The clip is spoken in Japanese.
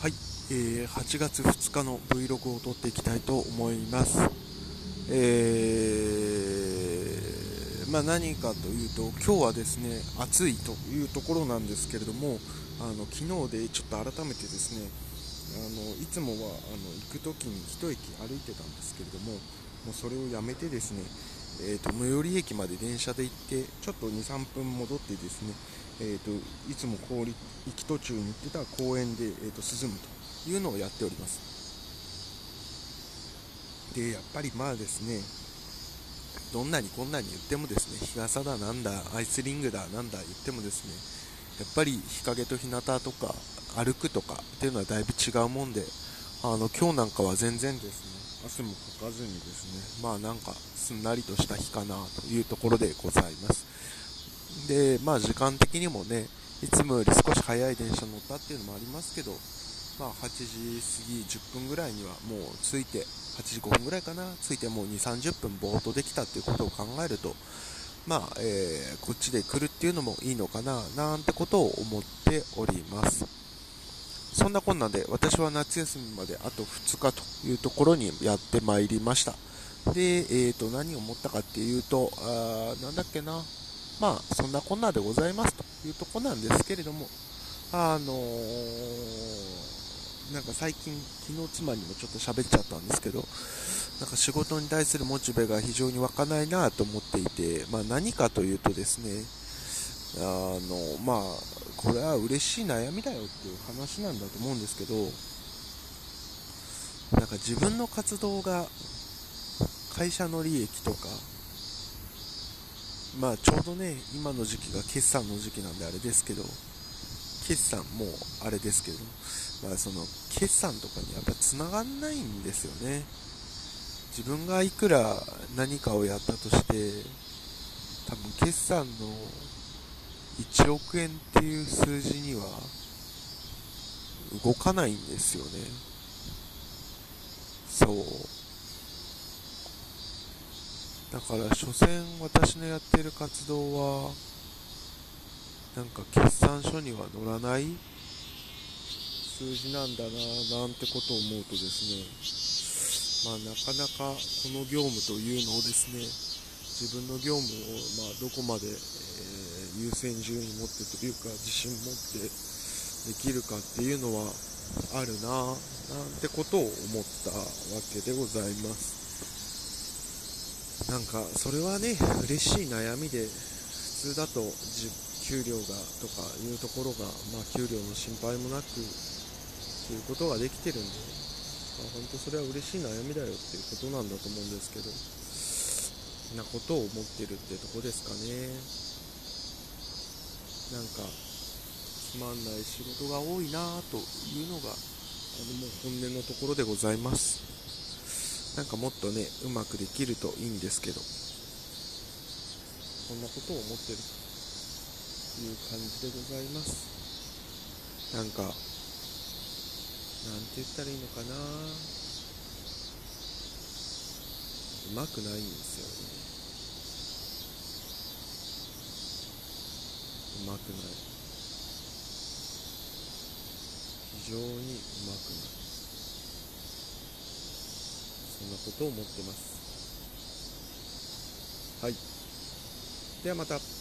はい、えー、8月2日の Vlog を撮っていきたいと思います。えー、まあ、何かというと、今日はですね、暑いというところなんですけれども、あの昨日でちょっと改めてですね、あのいつもはあの行く時に1駅歩いてたんですけれども、もうそれをやめてですね、えーと、最寄り駅まで電車で行ってちょっと23分戻ってですね、えーと、いつも行き途中に行ってた公園で、えーと、涼むというのをやっておりますでやっぱりまあですねどんなにこんなに言ってもですね日傘だなんだアイスリングだなんだ言ってもですねやっぱり日陰と日向とか歩くとかっていうのはだいぶ違うもんであの今日なんかは全然ですね汗もかかずにですね、まあなんかすんなりとした日かなというところでございます。で、まあ時間的にもね、いつもより少し早い電車乗ったっていうのもありますけど、まあ8時過ぎ10分ぐらいにはもう着いて、8時5分ぐらいかな、着いてもう2、30分ぼーっとできたっていうことを考えると、まあ、えー、こっちで来るっていうのもいいのかな、なんてことを思っております。そんなこんなで私は夏休みまであと2日というところにやってまいりました。で、えー、と何を思ったかっていうと、あなんだっけな、まあそんなこんなでございますというとこなんですけれども、あのー、なんか最近、昨日妻にもちょっと喋っちゃったんですけど、なんか仕事に対するモチベが非常に湧かないなと思っていて、まあ、何かというとですね、あのまあこれは嬉しい悩みだよっていう話なんだと思うんですけどなんか自分の活動が会社の利益とかまあちょうどね今の時期が決算の時期なんであれですけど決算もあれですけど、まあ、その決算とかにやっぱつながんないんですよね。自分がいくら何かをやったとして多分決算の1億円っていう数字には動かないんですよね。そう。だから所詮私のやってる活動はなんか決算書には載らない？数字なんだななんてことを思うとですねまあなかなかこの業務というのをですね自分の業務をまどこまでえ、優先順位持ってというか自信持ってできるかっていうのはあるななんてことを思ったわけでございます。なんかそれはね嬉しい悩みで普通だと給料がとかいうところが、まあ、給料の心配もなくということができてるんで、まあ、本当それは嬉しい悩みだよっていうことなんだと思うんですけどなことを思ってるってとこですかね。なんかつまんない仕事が多いなというのがあのもう本音のところでございますなんかもっとねうまくできるといいんですけど。そんなことを思ってるという感じでございます。なんかなんて言ったらいいのかな。うまくないんですよね。うまくない。非常にうまくないそんなことを思ってます。はい。ではまた。